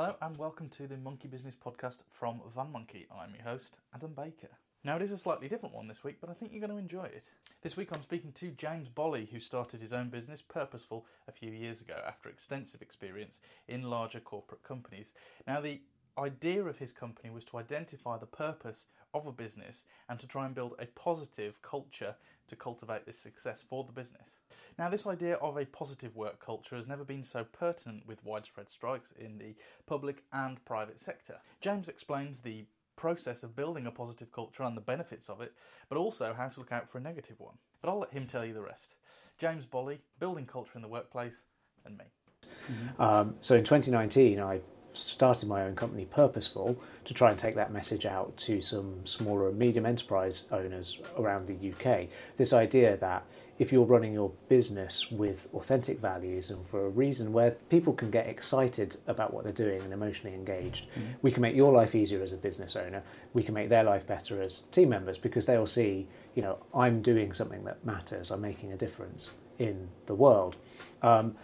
Hello and welcome to the Monkey Business Podcast from Van Monkey. I'm your host, Adam Baker. Now, it is a slightly different one this week, but I think you're going to enjoy it. This week I'm speaking to James Bolle, who started his own business, Purposeful, a few years ago after extensive experience in larger corporate companies. Now, the idea of his company was to identify the purpose of a business and to try and build a positive culture to cultivate this success for the business. Now, this idea of a positive work culture has never been so pertinent with widespread strikes in the public and private sector. James explains the process of building a positive culture and the benefits of it, but also how to look out for a negative one. But I'll let him tell you the rest. James Bolle, Building Culture in the Workplace, and me. Mm-hmm. Um, so in 2019, I started my own company, Purposeful, to try and take that message out to some smaller and medium enterprise owners around the UK. This idea that if you're running your business with authentic values and for a reason where people can get excited about what they're doing and emotionally engaged, mm-hmm. we can make your life easier as a business owner. We can make their life better as team members because they'll see, you know, I'm doing something that matters. I'm making a difference in the world. Um,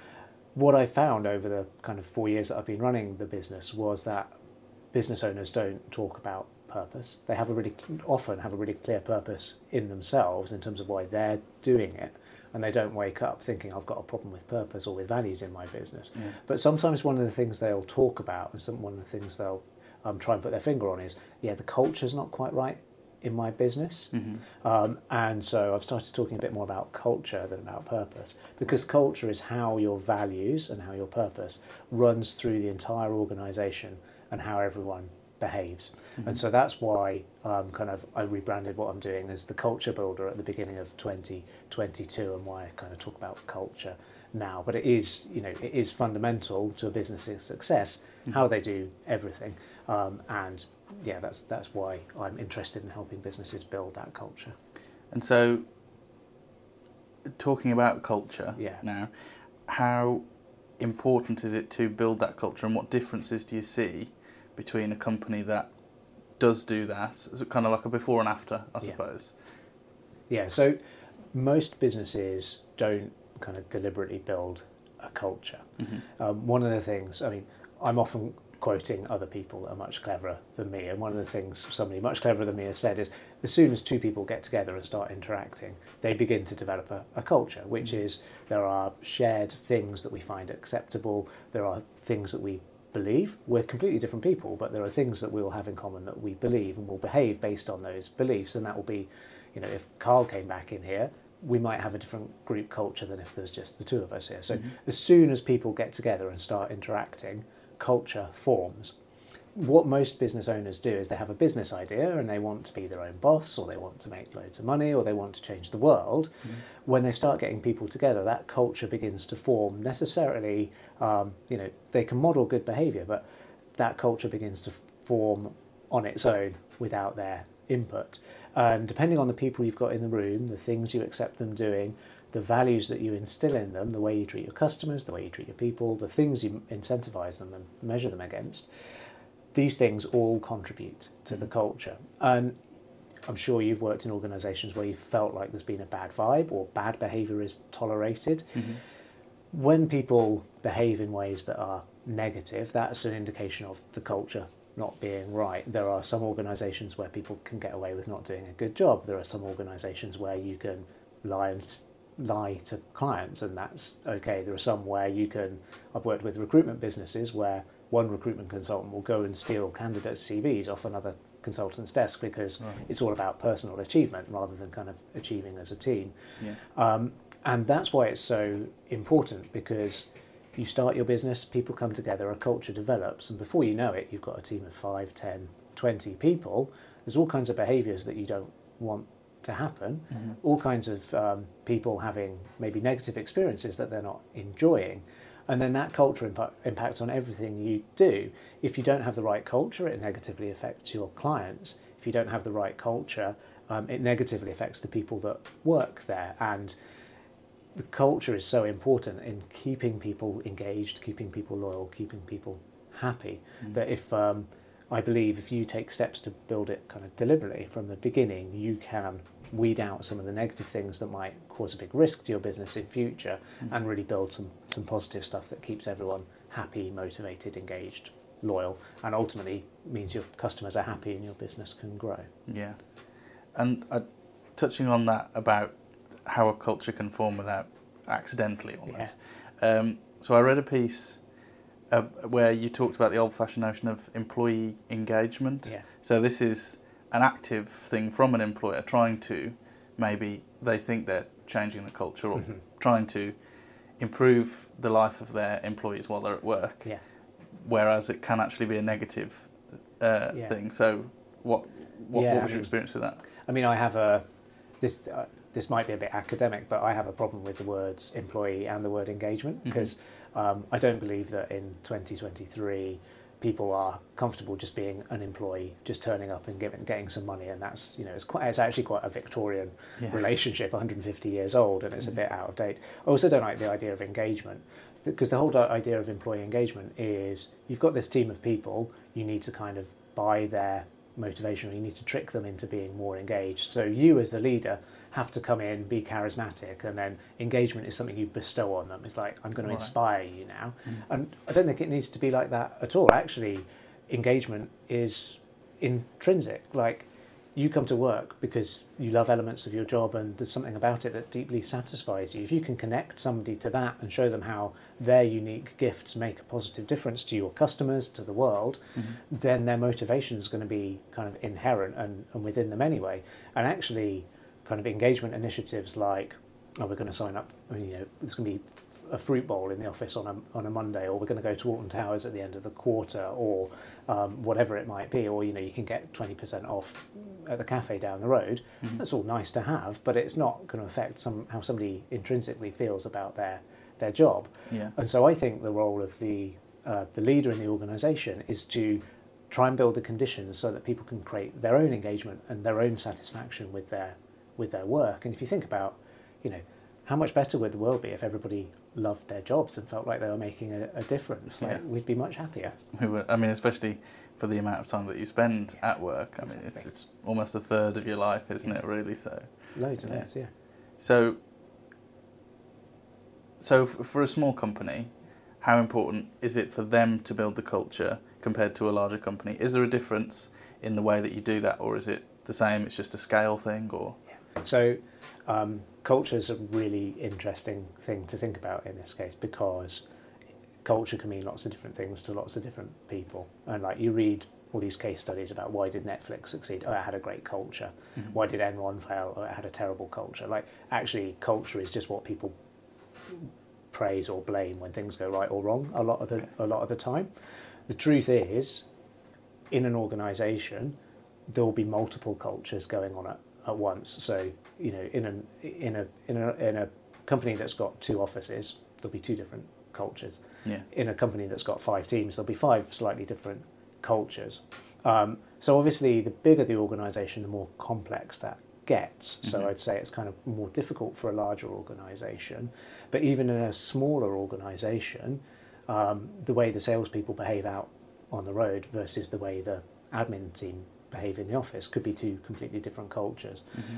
what I found over the kind of four years that I've been running the business was that business owners don't talk about purpose. They have a really often have a really clear purpose in themselves in terms of why they're doing it, and they don't wake up thinking I've got a problem with purpose or with values in my business. Yeah. But sometimes one of the things they'll talk about and some one of the things they'll um, try and put their finger on is yeah the culture's not quite right in my business. Mm-hmm. Um, and so I've started talking a bit more about culture than about purpose because culture is how your values and how your purpose runs through the entire organization and how everyone behaves. Mm-hmm. And so that's why um, kind of I rebranded what I'm doing as the culture builder at the beginning of 2022 and why I kind of talk about culture now. But it is, you know, it is fundamental to a business's success mm-hmm. how they do everything. Um, and yeah, that's that's why I'm interested in helping businesses build that culture. And so, talking about culture yeah. now, how important is it to build that culture, and what differences do you see between a company that does do that? Is it kind of like a before and after, I suppose? Yeah. yeah so most businesses don't kind of deliberately build a culture. Mm-hmm. Um, one of the things, I mean, I'm often quoting other people that are much cleverer than me. And one of the things somebody much cleverer than me has said is as soon as two people get together and start interacting, they begin to develop a, a culture, which mm. is there are shared things that we find acceptable, there are things that we believe. We're completely different people, but there are things that we'll have in common that we believe and will behave based on those beliefs. And that will be, you know, if Carl came back in here, we might have a different group culture than if there's just the two of us here. So mm-hmm. as soon as people get together and start interacting, culture forms. What most business owners do is they have a business idea and they want to be their own boss or they want to make loads of money or they want to change the world. Mm. When they start getting people together, that culture begins to form. Necessarily, um, you know, they can model good behavior, but that culture begins to form on its own without their input. And depending on the people you've got in the room, the things you accept them doing, the values that you instill in them, the way you treat your customers, the way you treat your people, the things you incentivize them and measure them against, these things all contribute to mm-hmm. the culture. And I'm sure you've worked in organizations where you felt like there's been a bad vibe or bad behavior is tolerated. Mm-hmm. When people behave in ways that are negative, that's an indication of the culture not being right. There are some organizations where people can get away with not doing a good job. There are some organizations where you can lie and lie to clients, and that's okay. There are some where you can. I've worked with recruitment businesses where one recruitment consultant will go and steal candidates' CVs off another consultant's desk because right. it's all about personal achievement rather than kind of achieving as a team. Yeah. Um, and that's why it's so important because you start your business, people come together, a culture develops, and before you know it, you've got a team of 5, 10, 20 people. There's all kinds of behaviours that you don't want to happen. Mm-hmm. All kinds of um, people having maybe negative experiences that they're not enjoying. And then that culture imp- impacts on everything you do. If you don't have the right culture, it negatively affects your clients. If you don't have the right culture, um, it negatively affects the people that work there. And the culture is so important in keeping people engaged, keeping people loyal, keeping people happy. Mm-hmm. That if um, I believe if you take steps to build it kind of deliberately from the beginning, you can weed out some of the negative things that might cause a big risk to your business in future mm-hmm. and really build some, some positive stuff that keeps everyone happy, motivated, engaged. loyal, and ultimately means your customers are happy and your business can grow. Yeah, and uh, touching on that about how a culture can form without accidentally almost. Yeah. Um, so I read a piece uh, where you talked about the old-fashioned notion of employee engagement. Yeah. So this is an active thing from an employer trying to maybe they think they're changing the culture or mm-hmm. trying to improve the life of their employees while they're at work. Yeah. Whereas it can actually be a negative uh, yeah. thing. So what what, yeah, what was I your experience with that? I mean, I have a this. Uh, this might be a bit academic, but I have a problem with the words employee and the word engagement because mm-hmm. um, I don't believe that in 2023 people are comfortable just being an employee, just turning up and giving, getting some money, and that's you know it's quite it's actually quite a Victorian yeah. relationship, 150 years old, and it's mm-hmm. a bit out of date. I also don't like the idea of engagement because the whole idea of employee engagement is you've got this team of people, you need to kind of buy their motivation, or you need to trick them into being more engaged. So you as the leader have to come in, be charismatic, and then engagement is something you bestow on them. It's like, I'm going to right. inspire you now. Mm. And I don't think it needs to be like that at all. Actually, engagement is intrinsic. Like, you come to work because you love elements of your job and there's something about it that deeply satisfies you. If you can connect somebody to that and show them how their unique gifts make a positive difference to your customers, to the world, mm-hmm. then their motivation is going to be kind of inherent and, and within them anyway. And actually, kind of engagement initiatives like, oh, we're going to sign up, I mean, you know, there's going to be a fruit bowl in the office on a, on a Monday, or we're going to go to Alton Towers at the end of the quarter, or um, whatever it might be, or you know you can get 20% off at the cafe down the road. Mm-hmm. That's all nice to have, but it's not going to affect some how somebody intrinsically feels about their their job. Yeah. And so I think the role of the uh, the leader in the organisation is to try and build the conditions so that people can create their own engagement and their own satisfaction with their with their work. And if you think about, you know, how much better would the world be if everybody loved their jobs and felt like they were making a, a difference? Like, yeah. we'd be much happier. We were, I mean, especially for the amount of time that you spend yeah, at work. I exactly. mean, it's, it's almost a third of your life, isn't yeah. it? Really, so loads and loads, yeah. So, so f- for a small company, how important is it for them to build the culture compared to a larger company? Is there a difference in the way that you do that, or is it the same? It's just a scale thing, or so, um, culture is a really interesting thing to think about in this case because culture can mean lots of different things to lots of different people. And like you read all these case studies about why did Netflix succeed? Oh, it had a great culture. Mm-hmm. Why did Enron fail? Oh, it had a terrible culture. Like actually, culture is just what people praise or blame when things go right or wrong. A lot of the a lot of the time, the truth is, in an organisation, there will be multiple cultures going on at at once. So you know, in a in a in a in a company that's got two offices, there'll be two different cultures. Yeah. In a company that's got five teams, there'll be five slightly different cultures. Um, so obviously, the bigger the organisation, the more complex that gets. So mm-hmm. I'd say it's kind of more difficult for a larger organisation. But even in a smaller organisation, um, the way the salespeople behave out on the road versus the way the admin team behave in the office could be two completely different cultures. Mm-hmm.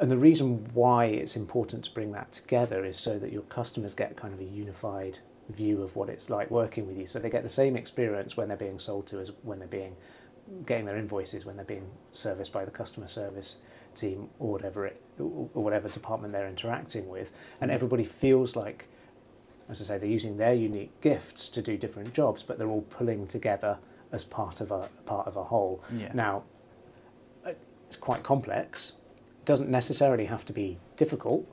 And the reason why it's important to bring that together is so that your customers get kind of a unified view of what it's like working with you. So they get the same experience when they're being sold to as when they're being getting their invoices, when they're being serviced by the customer service team or whatever it or whatever department they're interacting with. And mm-hmm. everybody feels like as I say, they're using their unique gifts to do different jobs, but they're all pulling together as part of a part of a whole. Yeah. Now, it's quite complex. It doesn't necessarily have to be difficult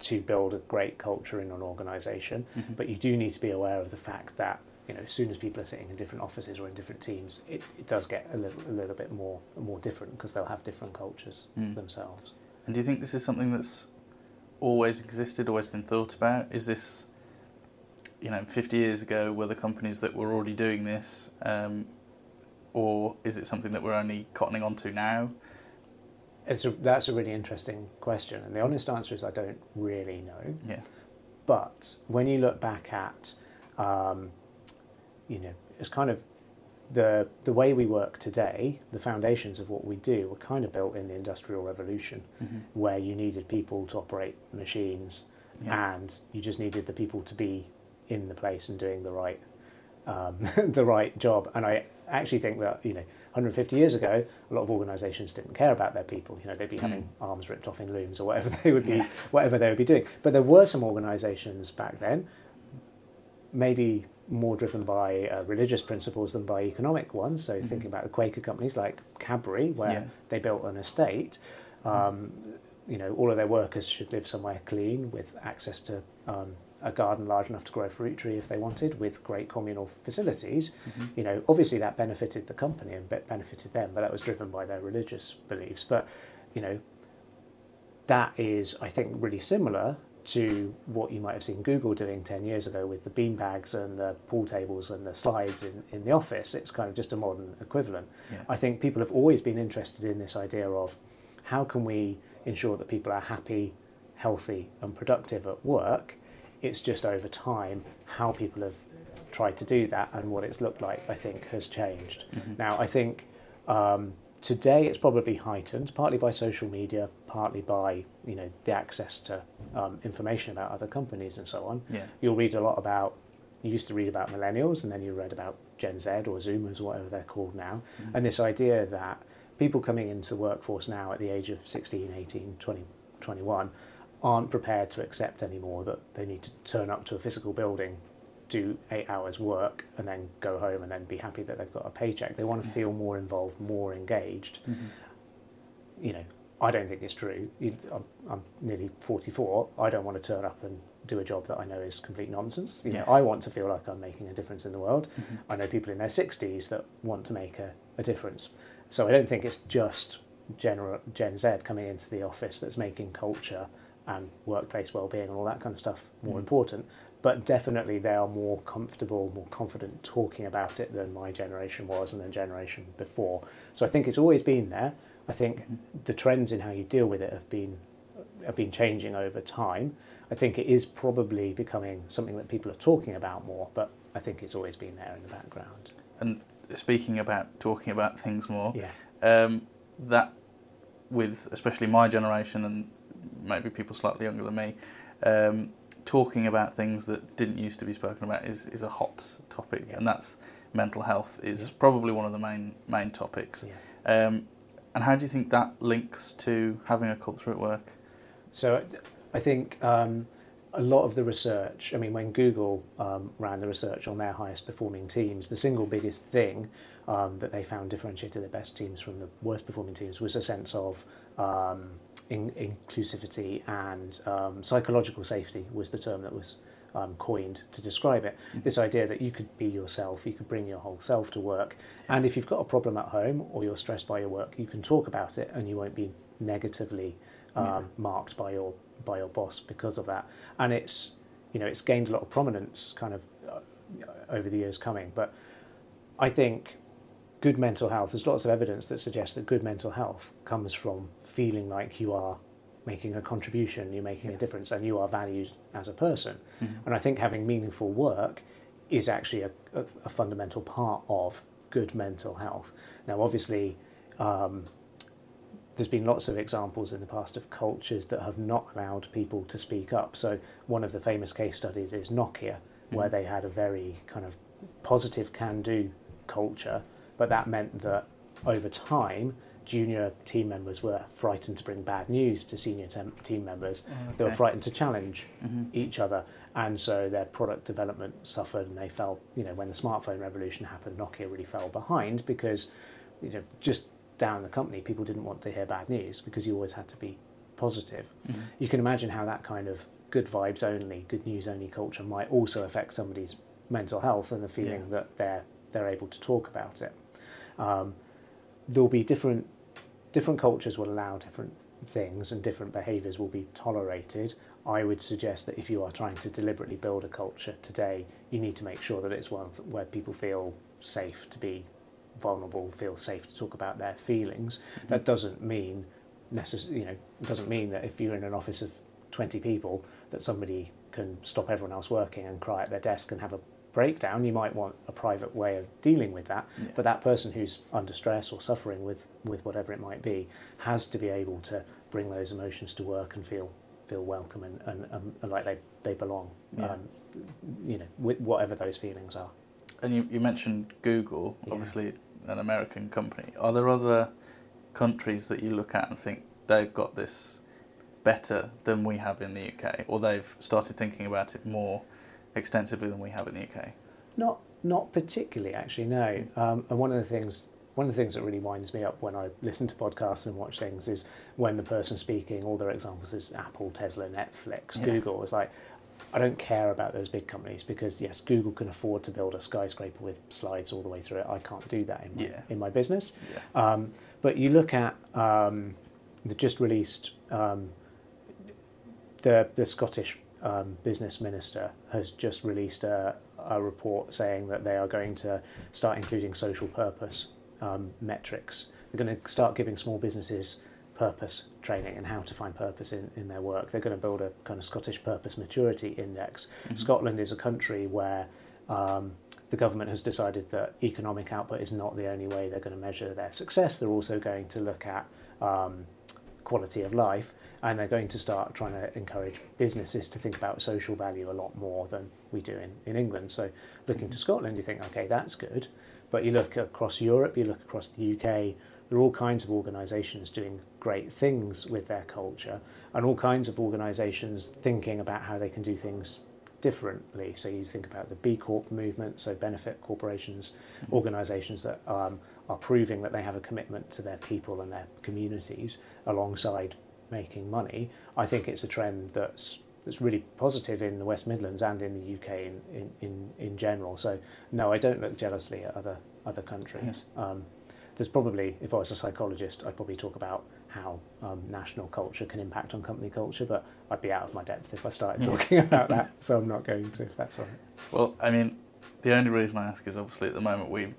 to build a great culture in an organisation, mm-hmm. but you do need to be aware of the fact that you know as soon as people are sitting in different offices or in different teams, it, it does get a little, a little bit more more different because they'll have different cultures mm. themselves. And do you think this is something that's always existed, always been thought about? Is this you know, 50 years ago were the companies that were already doing this, um, or is it something that we're only cottoning onto now? It's a, that's a really interesting question, and the honest answer is I don't really know. Yeah. But when you look back at, um, you know, it's kind of the the way we work today. The foundations of what we do were kind of built in the Industrial Revolution, mm-hmm. where you needed people to operate machines, yeah. and you just needed the people to be in the place and doing the right um, the right job. And I actually think that you know 150 years ago, a lot of organisations didn't care about their people. You know, they'd be having mm. arms ripped off in looms or whatever they would be, yeah. whatever they would be doing. But there were some organisations back then, maybe more driven by uh, religious principles than by economic ones. So mm-hmm. thinking about the Quaker companies like Cadbury, where yeah. they built an estate. Um, you know, all of their workers should live somewhere clean with access to um, a garden large enough to grow a fruit tree if they wanted, with great communal facilities. Mm-hmm. You know, obviously that benefited the company and benefited them, but that was driven by their religious beliefs. But you know, that is, I think, really similar to what you might have seen Google doing 10 years ago with the bean bags and the pool tables and the slides in, in the office. It's kind of just a modern equivalent. Yeah. I think people have always been interested in this idea of how can we ensure that people are happy, healthy, and productive at work. It's just over time how people have tried to do that and what it's looked like, I think, has changed. Mm-hmm. Now, I think. Um, today it's probably heightened, partly by social media, partly by you know the access to um, information about other companies and so on. Yeah. You'll read a lot about. You used to read about millennials, and then you read about Gen Z or Zoomers, whatever they're called now, mm-hmm. and this idea that people coming into the workforce now at the age of 16, 18, 20, 21 aren't prepared to accept anymore that they need to turn up to a physical building do eight hours work and then go home and then be happy that they've got a paycheck. They want to feel more involved, more engaged. Mm-hmm. You know, I don't think it's true. I'm, I'm, nearly 44. I don't want to turn up and do a job that I know is complete nonsense. You yeah. know, I want to feel like I'm making a difference in the world. Mm-hmm. I know people in their 60s that want to make a, a difference. So I don't think it's just Gen, Gen Z coming into the office that's making culture and workplace well-being and all that kind of stuff more mm-hmm. important but definitely they are more comfortable, more confident talking about it than my generation was and the generation before. So I think it's always been there. I think mm-hmm. the trends in how you deal with it have been have been changing over time. I think it is probably becoming something that people are talking about more, but I think it's always been there in the background. And speaking about talking about things more, yeah. um, that with especially my generation and maybe people slightly younger than me, um, talking about things that didn't used to be spoken about is, is a hot topic, yeah. and that's mental health is yeah. probably one of the main main topics. Yeah. Um, and how do you think that links to having a culture at work? So, I think um, a lot of the research. I mean, when Google um, ran the research on their highest performing teams, the single biggest thing um, that they found differentiated their best teams from the worst performing teams was a sense of um, in, inclusivity and um, psychological safety was the term that was um, coined to describe it. Mm-hmm. This idea that you could be yourself, you could bring your whole self to work, and if you've got a problem at home or you're stressed by your work, you can talk about it and you won't be negatively um, yeah. marked by your by your boss because of that. And it's you know it's gained a lot of prominence kind of uh, over the years coming, but I think good mental health, there's lots of evidence that suggests that good mental health comes from feeling like you are making a contribution, you're making yeah. a difference, and you are valued as a person. Mm-hmm. And I think having meaningful work is actually a, a, a fundamental part of good mental health. Now, obviously, um, there's been lots of examples in the past of cultures that have not allowed people to speak up. So, one of the famous case studies is Nokia, mm-hmm. where they had a very kind of positive can do culture but that meant that over time, junior team members were frightened to bring bad news to senior team members. Okay. Oh, they were frightened to challenge mm-hmm. each other, and so their product development suffered, and they fell. You know, when the smartphone revolution happened, Nokia really fell behind because, you know, just down the company, people didn't want to hear bad news because you always had to be positive. Mm-hmm. You can imagine how that kind of good vibes only, good news only culture might also affect somebody's mental health and the feeling yeah. that they're they're able to talk about it. Um, there'll be different different cultures will allow different things and different behaviours will be tolerated. I would suggest that if you are trying to deliberately build a culture today, you need to make sure that it's one where people feel safe to be vulnerable, feel safe to talk about their feelings. Mm-hmm. That doesn't mean necess- you know, doesn't mean that if you're in an office of 20 people that somebody can stop everyone else working and cry at their desk and have a breakdown, you might want a private way of dealing with that. Yeah. But that person who's under stress or suffering with, with whatever it might be has to be able to bring those emotions to work and feel feel welcome and, and, and like they, they belong, yeah. um, you know, with whatever those feelings are. and you, you mentioned Google, Yeah. obviously an American company. Are there other countries that you look at and think they've got this better than we have in the UK, or they've started thinking about it more extensively than we have in the UK? Not not particularly, actually. No. Um, and one of the things one of the things that really winds me up when I listen to podcasts and watch things is when the person speaking, all their examples is Apple, Tesla, Netflix, Yeah. Google. It's like I don't care about those big companies because yes, Google can afford to build a skyscraper with slides all the way through it. I can't do that in my, Yeah. in my business. Yeah. Um, but you look at um, the just released um, the the Scottish um, business minister has just released a, a report saying that they are going to start including social purpose um, metrics. They're going to start giving small businesses purpose training and how to find purpose in, in their work. They're going to build a kind of Scottish purpose maturity index. Mhm. Scotland is a country where um, the government has decided that economic output is not the only way they're going to measure their success. They're also going to look at um, quality of life and they're going to start trying to encourage businesses to think about social value a lot more than we do in, in England. So looking to Scotland, you think, okay, that's good. But you look across Europe, you look across the UK, there are all kinds of organisations doing great things with their culture and all kinds of organisations thinking about how they can do things differently. So you think about the B Corp movement, so benefit corporations, Mhm. organisations that um, are proving that they have a commitment to their people and their communities alongside making money. I think it's a trend that's that's really positive in the West Midlands and in the UK in, in, in, in general. So no, I don't look jealously at other other countries. Um, there's probably, if I was a psychologist, I'd probably talk about how um, national culture can impact on company culture, but I'd be out of my depth if I started talking about that. So I'm not going to, if that's all right. Well, I mean, the only reason I ask is obviously at the moment we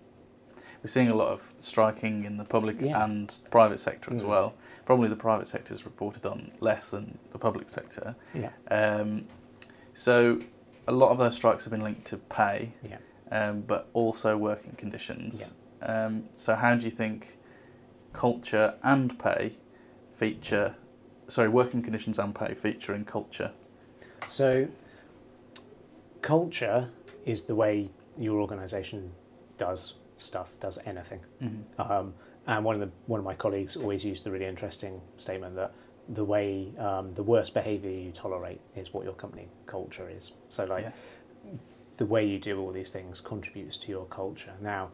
we're seeing a lot of striking in the public Yeah. and private sector as Mm. well. Probably the private sector is reported on less than the public sector. Yeah, Um, so a lot of those strikes have been linked to pay, yeah. um, but also working conditions. Yeah. Um, so how do you think culture and pay feature? Sorry, working conditions and pay feature in culture. So, culture is the way your organisation does stuff, does anything. Mm-hmm. Um, and one of the one of my colleagues always used the really interesting statement that the way um, the worst behaviour you tolerate is what your company culture is. So, like Yeah. the way you do all these things contributes to your culture. Now,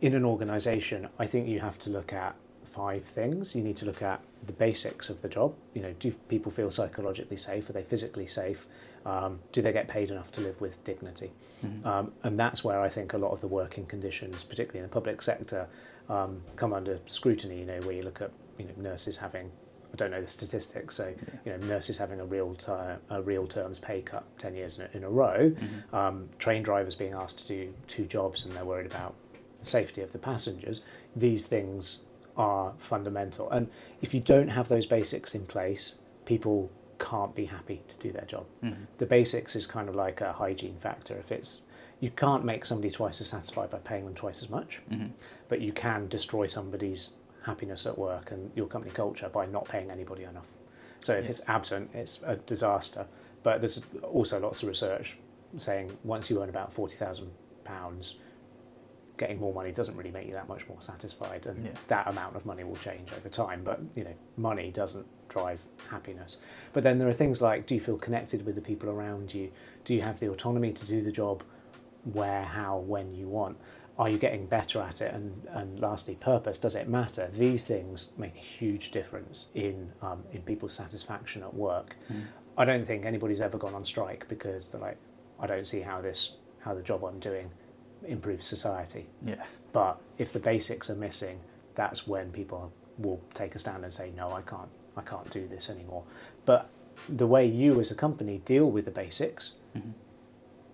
in an organisation, I think you have to look at five things. You need to look at the basics of the job. You know, do people feel psychologically safe? Are they physically safe? Um, do they get paid enough to live with dignity? Mhm. Um, and that's where I think a lot of the working conditions, particularly in the public sector, um, come under scrutiny. You know, where you look at you know nurses having, I don't know the statistics, so Yeah. you know nurses having a real ter- a real terms pay cut ten years in a, in a row, Mhm. um, train drivers being asked to do two jobs and they're worried about the safety of the passengers. These things are fundamental, and if you don't have those basics in place, people can't be happy to do their job Mhm. the basics is kind of like a hygiene factor. If it's you can't make somebody twice as satisfied by paying them twice as much, Mhm. but you can destroy somebody's happiness at work and your company culture by not paying anybody enough. So if Yeah. it's absent, it's a disaster. But there's also lots of research saying once you earn about forty thousand pounds, getting more money doesn't really make you that much more satisfied, and Yeah. that amount of money will change over time. But you know, money doesn't drive happiness. But then there are things like: do you feel connected with the people around you? Do you have the autonomy to do the job where, how, when you want? Are you getting better at it? And, and lastly, purpose. Does it matter? These things make a huge difference in um, in people's satisfaction at work. Mhm. I don't think anybody's ever gone on strike because they're like, I don't see how this how the job I'm doing improves society. Yeah. But if the basics are missing, that's when people will take a stand and say, no, I can't, I can't do this anymore. But the way you as a company deal with the basics Mhm.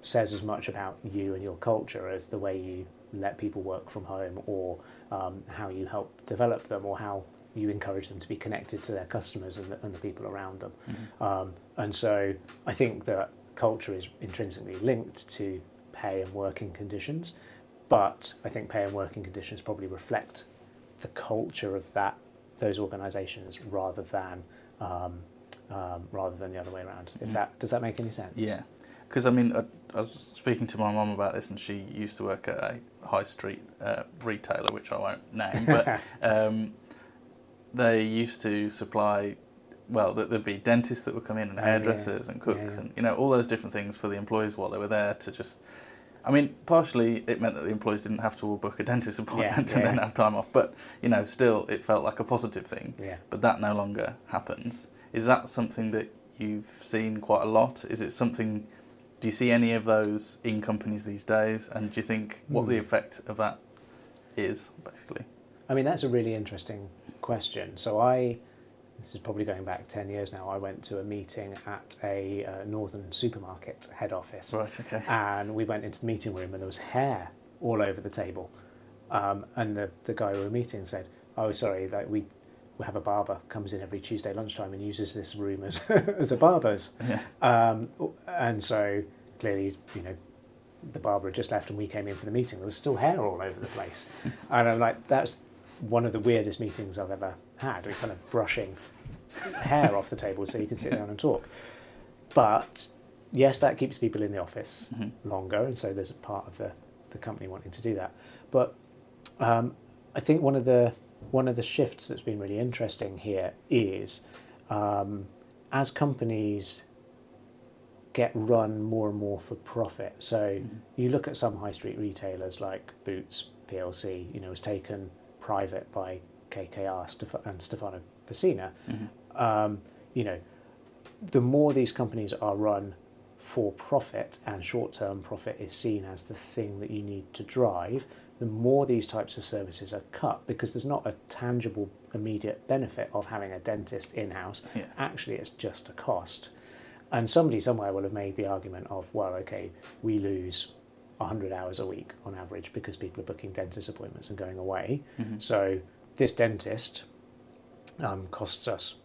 says as much about you and your culture as the way you let people work from home or um, how you help develop them or how you encourage them to be connected to their customers and the, and the people around them. Mhm. Um, and so I think that culture is intrinsically linked to pay and working conditions, but I think pay and working conditions probably reflect the culture of that those organisations rather than um, um, rather than the other way around. If Mhm. that does that make any sense? Yeah, Because I mean, I, I, was speaking to my mum about this, and she used to work at a high street uh, retailer, which I won't name, but um, they used to supply. Well, there'd be dentists that would come in, and Oh, hairdressers, yeah. and cooks, Yeah, yeah. and you know all those different things for the employees while they were there to just. I mean, partially it meant that the employees didn't have to all book a dentist appointment and yeah. then have time off, but you know, still it felt like a positive thing Yeah. but that no longer happens. Is that something that you've seen quite a lot? Is it something? Do you see any of those in companies these days? And do you think what the Hmm. effect of that is, basically? I mean, that's a really interesting question. So I, this is probably going back 10 years now, I went to a meeting at a uh, northern supermarket head office. Right. Okay. And we went into the meeting room and there was hair all over the table. Um, and the, the guy we were meeting said, oh, sorry, like we, we have a barber comes in every Tuesday lunchtime and uses this room as, as a barber's. Yeah. Um, and so clearly, you know, the barber had just left and we came in for the meeting. There was still hair all over the place. and I'm like, that's one of the weirdest meetings I've ever had. We're kind of brushing hair off the table so you can sit down and talk. But yes, that keeps people in the office Mhm. longer. And so there's a part of the, the company wanting to do that. But um, I think one of the one of the shifts that's been really interesting here is um, as companies get run more and more for profit. So you look at some high street retailers like Boots PLC, you know, was taken private by KKR and Stefano Pessina. Mhm. Um, you know, the more these companies are run for profit and short term profit is seen as the thing that you need to drive, the more these types of services are cut because there's not a tangible immediate benefit of having a dentist in house. Yeah. Actually, it's just a cost. And somebody somewhere will have made the argument of, well, okay, we lose 100 hours a week on average because people are booking dentist appointments and going away. Mhm. So this dentist um, costs us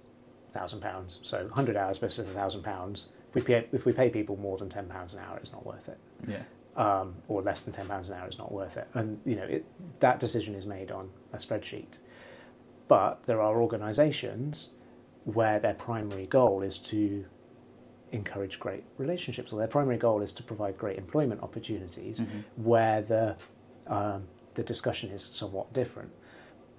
thousand pounds. So 100 hours versus thousand pounds. If we pay if we pay people more than 10 pounds an hour, it's not worth it. Yeah. Um, or less than 10 pounds an hour, it's not worth it. And you know it, that decision is made on a spreadsheet. But there are organisations where their primary goal is to encourage great relationships, or their primary goal is to provide great employment opportunities, Mhm. where the um, the discussion is somewhat different.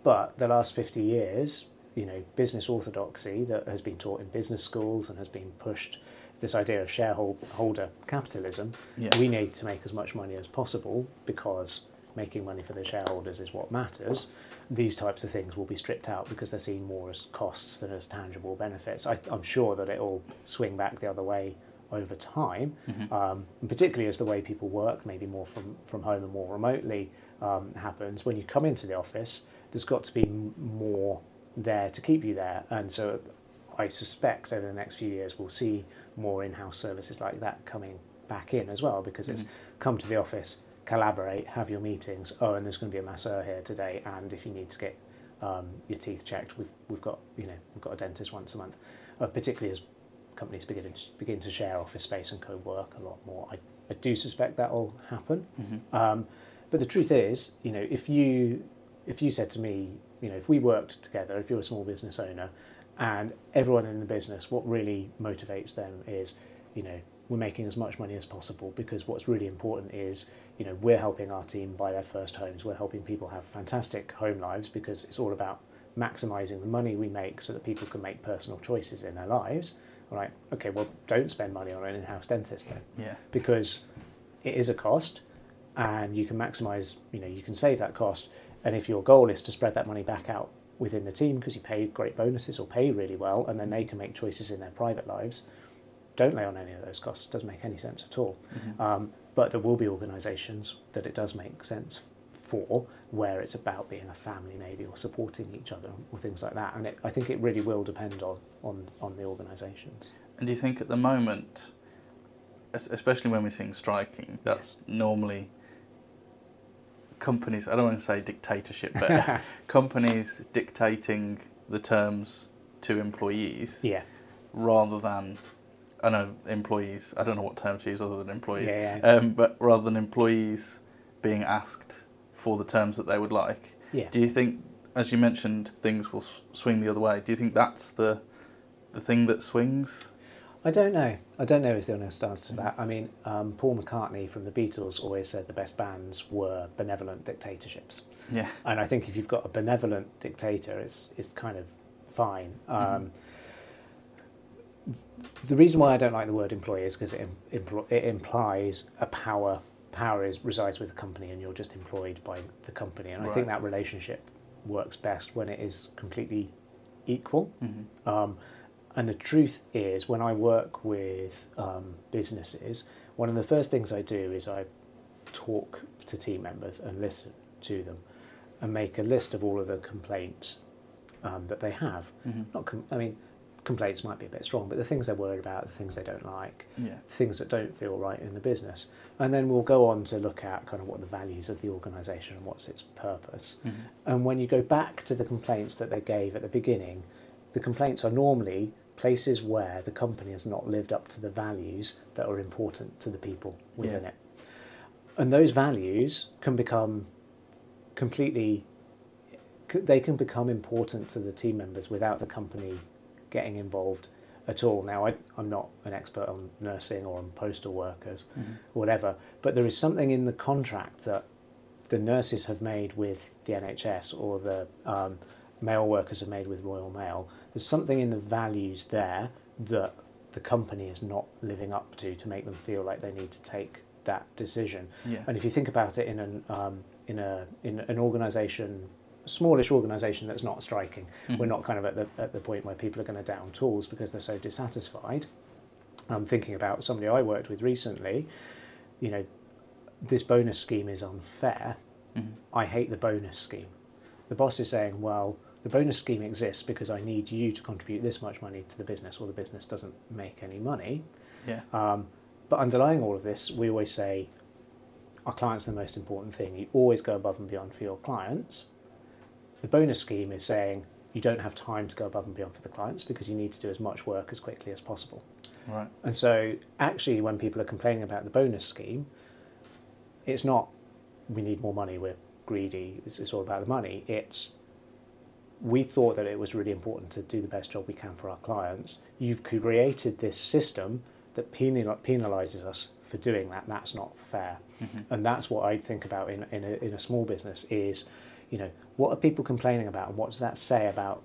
But the last 50 years, you know, business orthodoxy that has been taught in business schools and has been pushed, this idea of shareholder capitalism, Yeah. we need to make as much money as possible because making money for the shareholders is what matters. These types of things will be stripped out because they're seen more as costs than as tangible benefits. I, I'm sure that it will swing back the other way over time, Mhm. um, and particularly as the way people work, maybe more from, from home and more remotely, um, happens. When you come into the office, there's got to be more there to keep you there. And so I suspect over the next few years we'll see more in house services like that coming back in as well because it's Mhm. come to the office, collaborate, have your meetings. Oh, and there's going to be a masseur here today, and if you need to get um, your teeth checked, we've we've got you know we've got a dentist once a month. Uh, particularly as companies begin to, begin to share office space and co-work a lot more. I, I do suspect that will happen. Mhm. Um, but the truth is, you know, if you if you said to me, you know, if we worked together, if you're a small business owner, and everyone in the business, what really motivates them is, you know, we're making as much money as possible because what's really important is, you know, we're helping our team buy their first homes. We're helping people have fantastic home lives because it's all about maximizing the money we make so that people can make personal choices in their lives. All right, okay, well, don't spend money on an in-house dentist then Yeah. because it is a cost and you can maximize you know you can save that cost and if your goal is to spread that money back out within the team because you pay great bonuses or pay really well and then they can make choices in their private lives don't lay on any of those costs. It doesn't make any sense at all. Mhm. um, but there will be organizations that it does make sense for where it's about being a family maybe or supporting each other or things like that. And it, i think it really will depend on on, on the organizations. And do you think at the moment, especially when we're seeing striking, that's normally companies, I don't want to say dictatorship, but companies dictating the terms to employees yeah rather than, I know employees, I don't know what term to use other than employees, yeah yeah, um, but rather than employees being asked for the terms that they would like. yeah. Do you think, as you mentioned, things will swing the other way? Do you think that's the the thing that swings? I don't know. I don't know is the honest answer to that. I mean, um, Paul McCartney from the Beatles always said the best bands were benevolent dictatorships. Yeah. And I think if you've got a benevolent dictator, it's, it's kind of fine. Um, The reason why I don't like the word employee is because it, impl- it implies a power. Power is resides with the company, and you're just employed by the company. And I think that relationship works best when it is completely equal. Mhm. Um, and the truth is, when I work with um, businesses, one of the first things I do is I talk to team members and listen to them and make a list of all of the complaints um, that they have. Mhm. Not, com- I mean, complaints might be a bit strong, but the things they're worried about, the things they don't like, Yeah. things that don't feel right in the business. And then we'll go on to look at kind of what the values of the organisation and what's its purpose. Mhm. And when you go back to the complaints that they gave at the beginning, the complaints are normally places where the company has not lived up to the values that are important to the people within Yeah. it. And those values can become completely, they can become important to the team members without the company getting involved at all. Now, I, I'm not an expert on nursing or on postal workers, Mhm. whatever, but there is something in the contract that the nurses have made with the NHS or the um, mail workers are made with Royal Mail. There's something in the values there that the company is not living up to to make them feel like they need to take that decision. Yeah. And if you think about it in an um, in a in an organisation, smallish organisation that's not striking, we're Mhm. not kind of at the at the point where people are going to down tools because they're so dissatisfied. I'm thinking about somebody I worked with recently. You know, this bonus scheme is unfair. Mhm. I hate the bonus scheme. The boss is saying, well, the bonus scheme exists because I need you to contribute this much money to the business, or the business doesn't make any money. Yeah. Um, but underlying all of this, we always say our clients are the most important thing. You always go above and beyond for your clients. The bonus scheme is saying you don't have time to go above and beyond for the clients because you need to do as much work as quickly as possible. Right. And so, actually, when people are complaining about the bonus scheme, it's not we need more money, we're greedy, it's, it's all about the money. It's we thought that it was really important to do the best job we can for our clients. You've created this system that penal- penalizes us for doing that. That's not fair. Mhm. And that's what I think about in, in, a, in a small business is, you know, what are people complaining about and what does that say about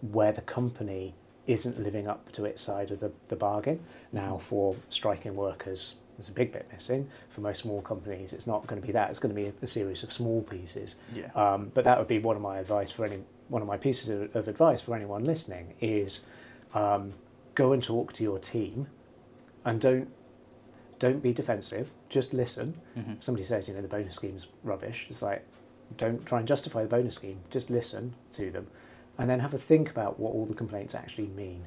where the company isn't living up to its side of the, the bargain? Now, for striking workers, there's a big bit missing. For most small companies, it's not going to be that. It's going to be a, a series of small pieces. Yeah. Um, but that would be one of my advice for any one of my pieces of, of advice for anyone listening is um, go and talk to your team and don't don't be defensive. Just listen. Mhm. If somebody says, you know, the bonus scheme's rubbish, it's like don't try and justify the bonus scheme. Just listen to them, and then have a think about what all the complaints actually mean.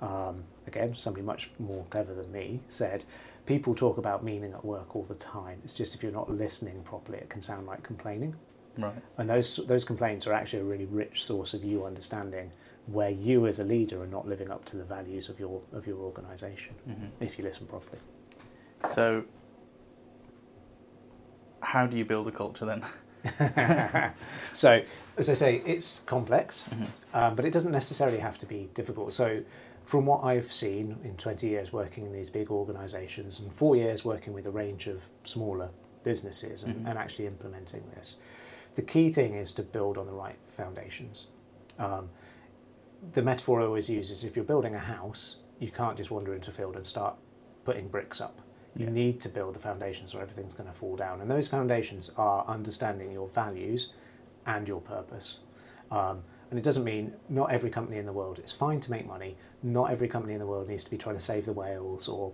Um, again, somebody much more clever than me said, people talk about meaning at work all the time. It's just if you're not listening properly, it can sound like complaining. Right. And those those complaints are actually a really rich source of you understanding where you as a leader are not living up to the values of your of your organisation Mhm. if you listen properly. So, how do you build a culture then? so, as I say, it's complex, Mhm. um, but it doesn't necessarily have to be difficult. So, from what I've seen in 20 years working in these big organisations and four years working with a range of smaller businesses and, Mhm. and actually implementing this, the key thing is to build on the right foundations. Um, the metaphor I always use is if you're building a house, you can't just wander into a field and start putting bricks up. You Yeah. need to build the foundations or everything's going to fall down. And those foundations are understanding your values and your purpose. Um, and it doesn't mean not every company in the world, it's fine to make money. Not every company in the world needs to be trying to save the whales or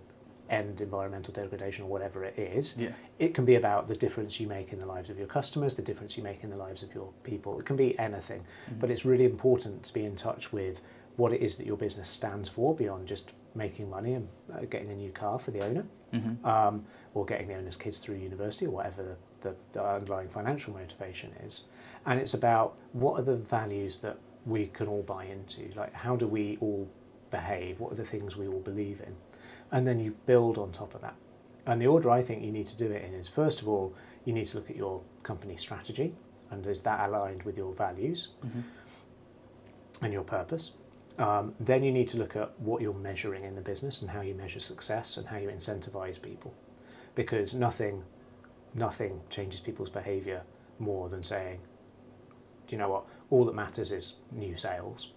end environmental degradation or whatever it is. Yeah. It can be about the difference you make in the lives of your customers, the difference you make in the lives of your people. It can be anything, Mm-hmm. but it's really important to be in touch with what it is that your business stands for beyond just making money and uh, getting a new car for the owner Mhm. um, or getting the owner's kids through university or whatever the, the, the underlying financial motivation is. And it's about what are the values that we can all buy into? Like, how do we all behave? What are the things we all believe in? And then you build on top of that. And the order I think you need to do it in is first of all, you need to look at your company strategy and is that aligned with your values Mhm. and your purpose? Um, then you need to look at what you're measuring in the business and how you measure success and how you incentivize people, because nothing, nothing changes people's behaviour more than saying, "Do you know what? All that matters is new sales."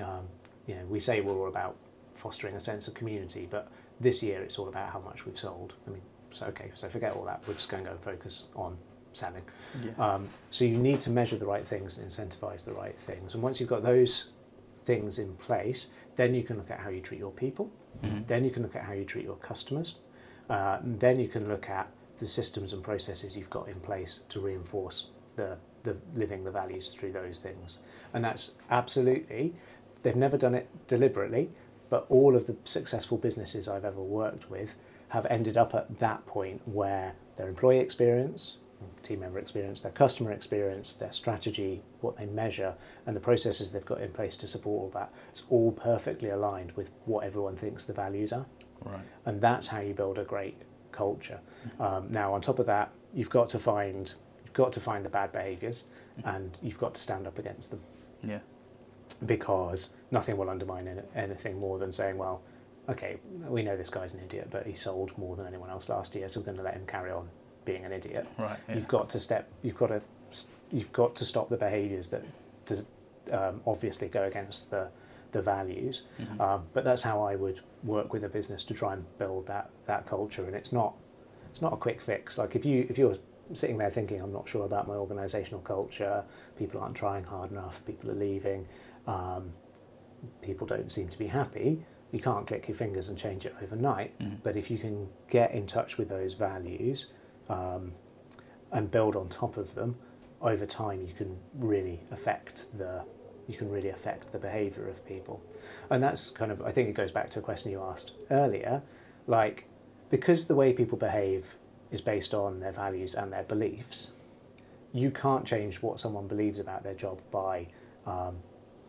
Um, you know, we say we're all about fostering a sense of community, but this year it's all about how much we've sold. I mean, so okay, so forget all that. We're just going to go and focus on selling. Yeah. Um, so you need to measure the right things and incentivize the right things. And once you've got those things in place, then you can look at how you treat your people. Mhm. Then you can look at how you treat your customers. Uh, and then you can look at the systems and processes you've got in place to reinforce the, the living the values through those things. And that's absolutely, they've never done it deliberately, but all of the successful businesses I've ever worked with have ended up at that point where their employee experience, team member experience, their customer experience, their strategy, what they measure, and the processes they've got in place to support all that, it's all perfectly aligned with what everyone thinks the values are Right. and that's how you build a great culture. Um, now, on top of that, you've got to find you've got to find the bad behaviours, and you've got to stand up against them Yeah. Because nothing will undermine any- anything more than saying, "Well, okay, we know this guy's an idiot, but he sold more than anyone else last year, so we're going to let him carry on being an idiot." Right. Yeah. You've got to step. You've got to. You've got to stop the behaviours that, to, um, obviously go against the the values. Mhm. Um, but that's how I would work with a business to try and build that that culture. And it's not it's not a quick fix. Like if you if you're sitting there thinking I'm not sure about my organisational culture, people aren't trying hard enough, people are leaving, um, people don't seem to be happy. You can't click your fingers and change it overnight. Mhm. But if you can get in touch with those values um, and build on top of them, over time you can really affect the you can really affect the behaviour of people. And that's kind of I think it goes back to a question you asked earlier, like because the way people behave is based on their values and their beliefs, you can't change what someone believes about their job by um,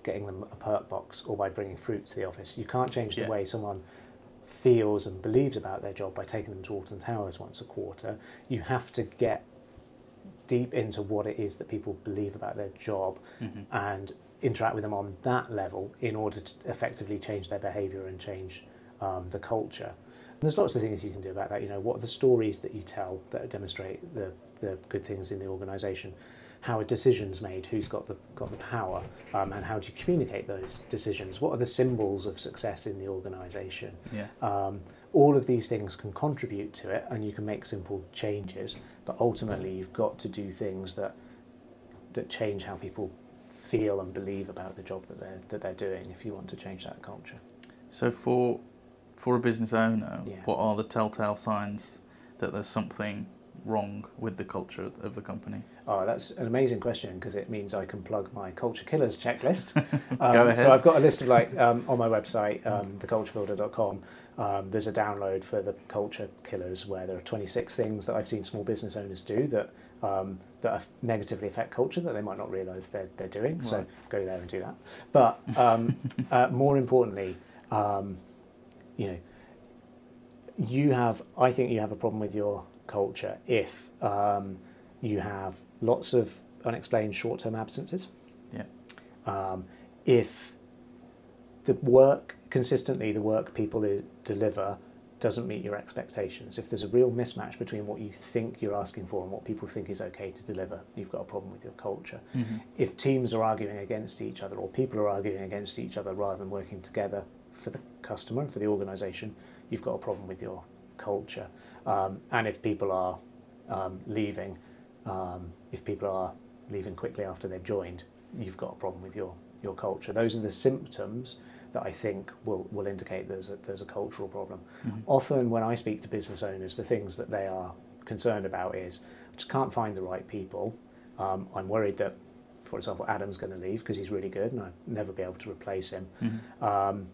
getting them a perk box or by bringing fruit to the office. You can't change the Yeah. way someone feels and believes about their job by taking them to Alton Towers once a quarter. You have to get deep into what it is that people believe about their job Mhm. and interact with them on that level in order to effectively change their behaviour and change um, the culture. And there's lots of things you can do about that. You know, what are the stories that you tell that demonstrate the, the good things in the organisation? How are decisions made? Who's got the got the power? Um, and how do you communicate those decisions? What are the symbols of success in the organisation? Yeah. Um, all of these things can contribute to it, and you can make simple changes. But ultimately, you've got to do things that that change how people feel and believe about the job that they're that they're doing. If you want to change that culture, So for for a business owner, Yeah. what are the telltale signs that there's something wrong with the culture of the company? oh, that's an amazing question because it means I can plug my culture killers checklist. Go Um, ahead. So I've got a list of like um, on my website, um, theculturebuilder.com. Um, there's a download for the culture killers where there are 26 things that I've seen small business owners do that um, that negatively affect culture that they might not realise they're, they're doing. So go there and do that. But um, uh, more importantly, um, you know, you have. I think you have a problem with your culture if um, you have lots of unexplained short-term absences Yeah. um, if the work consistently the work people i- deliver doesn't meet your expectations if there's a real mismatch between what you think you're asking for and what people think is okay to deliver you've got a problem with your culture Mhm. if teams are arguing against each other or people are arguing against each other rather than working together for the customer and for the organization you've got a problem with your culture um, and if people are um, leaving um, if people are leaving quickly after they've joined you've got a problem with your your culture those are the symptoms that I think will, will indicate there's a, there's a cultural problem. Mhm. Often, when I speak to business owners, the things that they are concerned about is I just can't find the right people. Um, I'm worried that, for example, Adam's going to leave because he's really good and I'll never be able to replace him. Mhm. Um,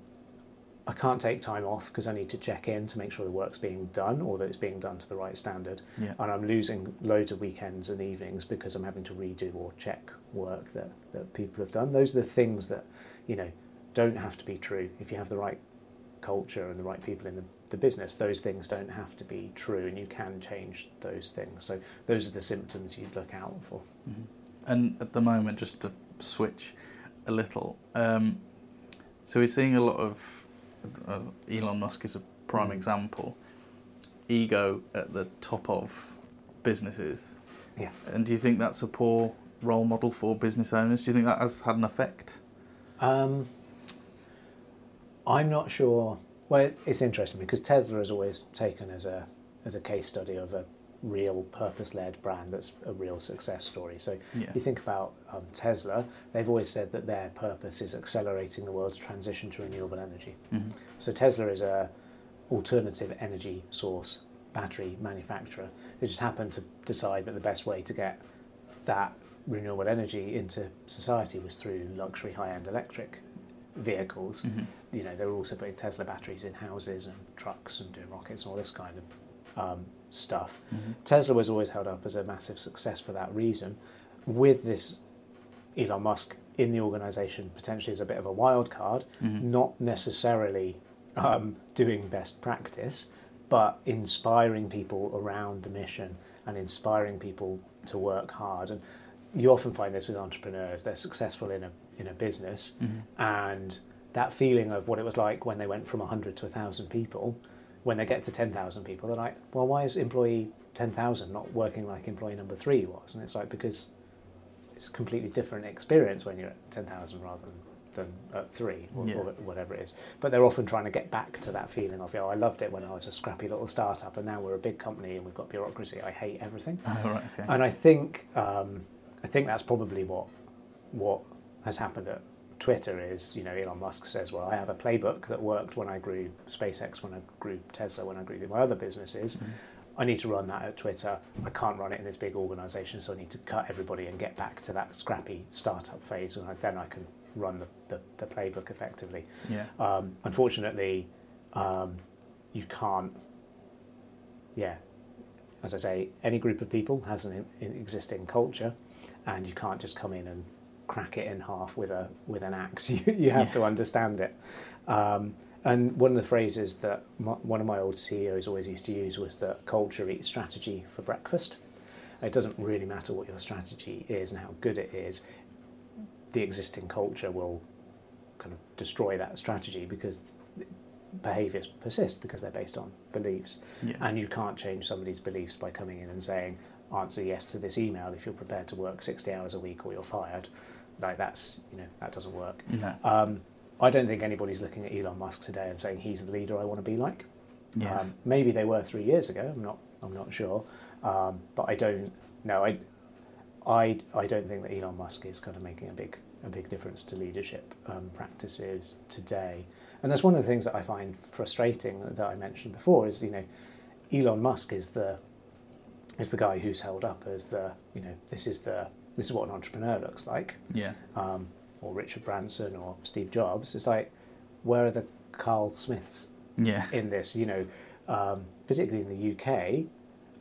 I can't take time off because I need to check in to make sure the work's being done or that it's being done to the right standard. Yeah. And I'm losing loads of weekends and evenings because I'm having to redo or check work that, that people have done. Those are the things that, you know, don't have to be true. If you have the right culture and the right people in the, the business, those things don't have to be true and you can change those things. So those are the symptoms you'd look out for. Mhm. And at the moment, just to switch a little, um, So we're seeing a lot of uh, Elon Musk is a prime Mm. example. Ego at the top of businesses. Yeah. And do you think that's a poor role model for business owners? Do you think that has had an effect? Um, I'm not sure. Well, it's interesting because Tesla is always taken as a as a case study of a real purpose-led brand that's a real success story. So Yeah. you think about um, Tesla; they've always said that their purpose is accelerating the world's transition to renewable energy. Mhm. So Tesla is a alternative energy source battery manufacturer. They just happen to decide that the best way to get that renewable energy into society was through luxury high-end electric vehicles. Mhm. You know, they were also putting Tesla batteries in houses and trucks and doing rockets and all this kind of um, stuff. Mhm. Tesla was always held up as a massive success for that reason. With this Elon Musk in the organisation potentially as a bit of a wild card, Mhm. not necessarily um, doing best practice, but inspiring people around the mission and inspiring people to work hard. And you often find this with entrepreneurs; they're successful in a in a business, Mhm. and that feeling of what it was like when they went from 100 to 1,000 people, when they get to 10,000 people, they're like, well, why is employee 10,000 not working like employee number three was? And it's like, because it's a completely different experience when you're at 10,000 rather than, than at three, or, Yeah. or whatever it is. But they're often trying to get back to that feeling of, oh, I loved it when I was a scrappy little startup, and now we're a big company and we've got bureaucracy. I hate everything. Oh, right, okay. And I think um, I think that's probably what what has happened at Twitter is you know Elon Musk says well I have a playbook that worked when I grew SpaceX when I grew Tesla when I grew my other businesses Mhm. I need to run that at Twitter I can't run it in this big organization so I need to cut everybody and get back to that scrappy startup phase and I, then I can run the, the, the playbook effectively Yeah. um, unfortunately, um, you can't. Yeah, as I say, any group of people has an, an existing culture, and you can't just come in and crack it in half with a with an axe. You, you have Yeah. to understand it. Um, and one of the phrases that my, one of my old CEOs always used to use was that culture eats strategy for breakfast. It doesn't really matter what your strategy is and how good it is. The existing culture will kind of destroy that strategy because behaviors persist because they're based on beliefs. Yeah. And you can't change somebody's beliefs by coming in and saying, answer yes to this email if you're prepared to work 60 hours a week or you're fired. Like that's, you know, that doesn't work. no. Um, I don't think anybody's looking at Elon Musk today and saying he's the leader I want to be like. Yeah. Um, maybe they were three years ago. I'm not. I'm not sure. Um, but I don't. No, I, I, I don't think that Elon Musk is kind of making a big a big difference to leadership um, practices today. And that's one of the things that I find frustrating that I mentioned before is you know, Elon Musk is the is the guy who's held up as the you know this is the this is what an entrepreneur looks like yeah. um, or Richard Branson or Steve Jobs. It's like, where are the Carl Smiths Yeah. in this? You know, um, particularly in the UK,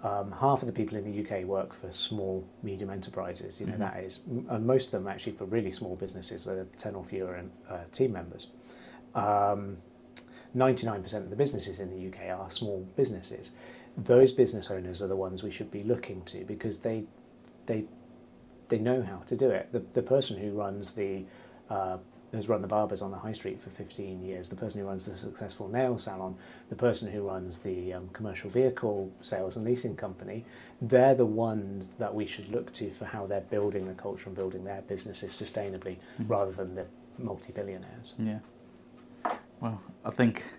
um, half of the people in the UK work for small, medium enterprises. You know, Mhm. that is, and most of them actually for really small businesses with 10 or fewer uh, team members. Um, 99% of the businesses in the UK are small businesses. Those business owners are the ones we should be looking to because they, they, they know how to do it. The, the person who runs the, uh, has run the barbers on the high street for 15 years, the person who runs the successful nail salon, the person who runs the um, commercial vehicle sales and leasing company, they're the ones that we should look to for how they're building the culture and building their businesses sustainably Mhm. rather than the multi-billionaires. Yeah. Well, I think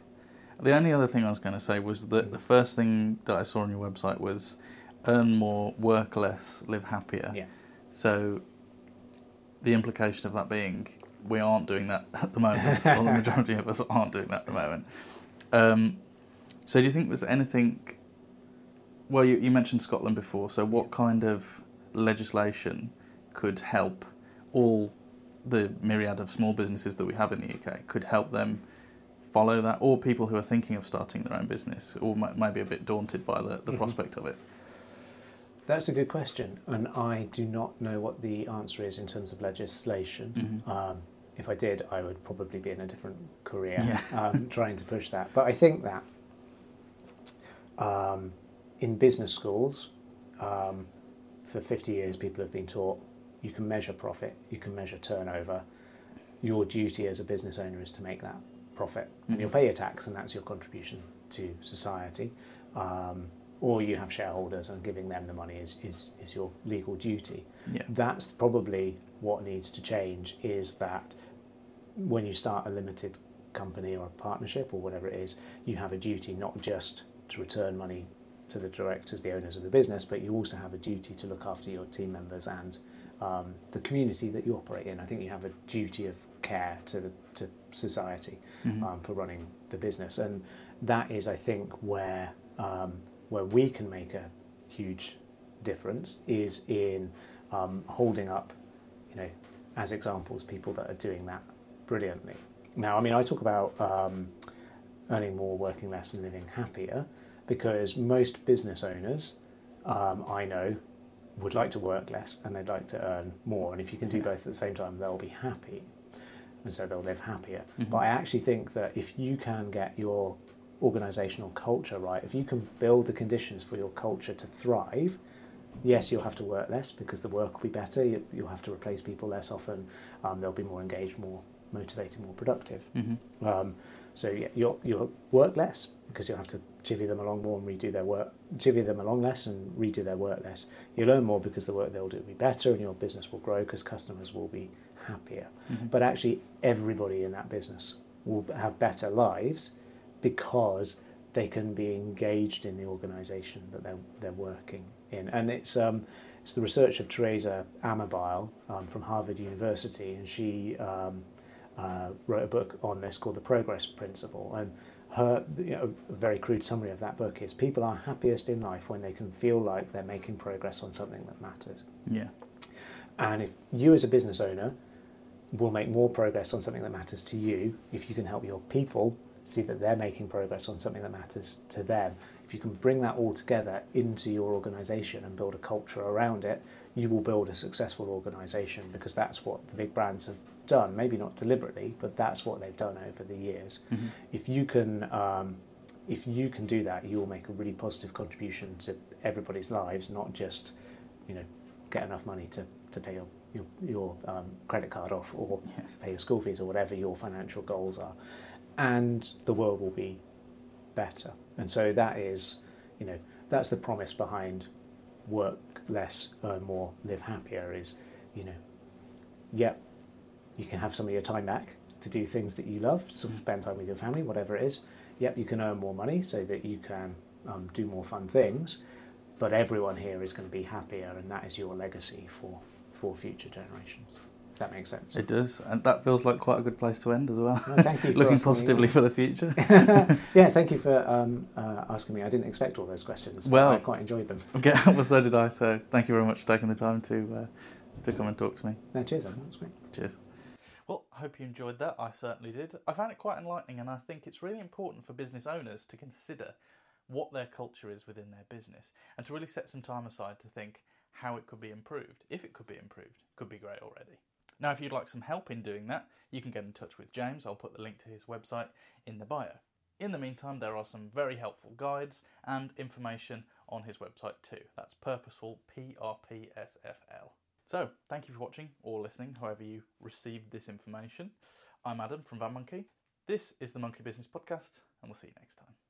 the only other thing I was going to say was that the first thing that I saw on your website was earn more, work less, live happier. Yeah. So the implication of that being we aren't doing that at the moment, or the majority of us aren't doing that at the moment. Um, so do you think there's anything? Well, you, you mentioned Scotland before. So what kind of legislation could help all the myriad of small businesses that we have in the UK? Could help them follow that, or people who are thinking of starting their own business, or might, might be a bit daunted by the, the Mhm. prospect of it. That's a good question, and I do not know what the answer is in terms of legislation. Mhm. Um, if I did, I would probably be in a different career Yeah. um, trying to push that. But I think that um, in business schools, um, for 50 years, people have been taught you can measure profit, you can measure turnover, your duty as a business owner is to make that profit, and you'll pay your tax, and that's your contribution to society. Um, or you have shareholders, and giving them the money is, is, is your legal duty. Yeah. That's probably what needs to change. Is that when you start a limited company or a partnership or whatever it is, you have a duty not just to return money to the directors, the owners of the business, but you also have a duty to look after your team members and um, the community that you operate in. I think you have a duty of care to the, to society Mhm. um, for running the business, and that is, I think, where um, where we can make a huge difference is in um, holding up, you know, as examples people that are doing that brilliantly. Now, I mean, I talk about um, earning more, working less, and living happier because most business owners um, I know would like to work less and they'd like to earn more. And if you can do both at the same time, they'll be happy. And so they'll live happier. Mhm. But I actually think that if you can get your organizational culture right, if you can build the conditions for your culture to thrive, yes, you'll have to work less because the work will be better. You, you'll have to replace people less often. Um, they'll be more engaged, more motivated, more productive. Mhm. Um, so yeah, you'll you'll work less because you'll have to chivvy them along more and redo their work, chivvy them along less and redo their work less. You'll earn more because the work they'll do will be better and your business will grow because customers will be happier. Mhm. But actually, everybody in that business will have better lives because they can be engaged in the organisation that they're they're working in. And it's um, it's the research of Teresa Amabile um, from Harvard University, and she um, uh, wrote a book on this called The Progress Principle. And her you know, a very crude summary of that book is people are happiest in life when they can feel like they're making progress on something that matters. Yeah. And if you, as a business owner, will make more progress on something that matters to you, if you can help your people see that they're making progress on something that matters to them, if you can bring that all together into your organization and build a culture around it, you will build a successful organization because that's what the big brands have done. Maybe not deliberately, but that's what they've done over the years. Mhm. If you can, um, if you can do that, you will make a really positive contribution to everybody's lives, not just, you know, get enough money to, to pay your your, your um, credit card off or Yeah. pay your school fees or whatever your financial goals are, and the world will be better. And so that is, you know, that's the promise behind work less, earn more, live happier. Is, you know, yep, you can have some of your time back to do things that you love, spend time with your family, whatever it is. Yep, you can earn more money so that you can um, do more fun things. But everyone here is going to be happier, and that is your legacy for for future generations. If that makes sense. It does, and that feels like quite a good place to end as well. No, thank you. For Looking positively for the future. yeah, thank you for um, uh, asking me. I didn't expect all those questions. But Well- I quite enjoyed them. Okay, well, so did I. So thank you very much for taking the time to uh, to come and talk to me. No, cheers. Adam. That was great. Cheers. Well, I hope you enjoyed that. I certainly did. I found it quite enlightening, and I think it's really important for business owners to consider what their culture is within their business and to really set some time aside to think how it could be improved. If it could be improved, could be great already. Now, if you'd like some help in doing that, you can get in touch with James. I'll put the link to his website in the bio. In the meantime, there are some very helpful guides and information on his website too. That's Purposeful, P R P S F L. So, thank you for watching or listening, however you received this information. I'm Adam from Van Monkey. This is the Monkey Business Podcast, and we'll see you next time.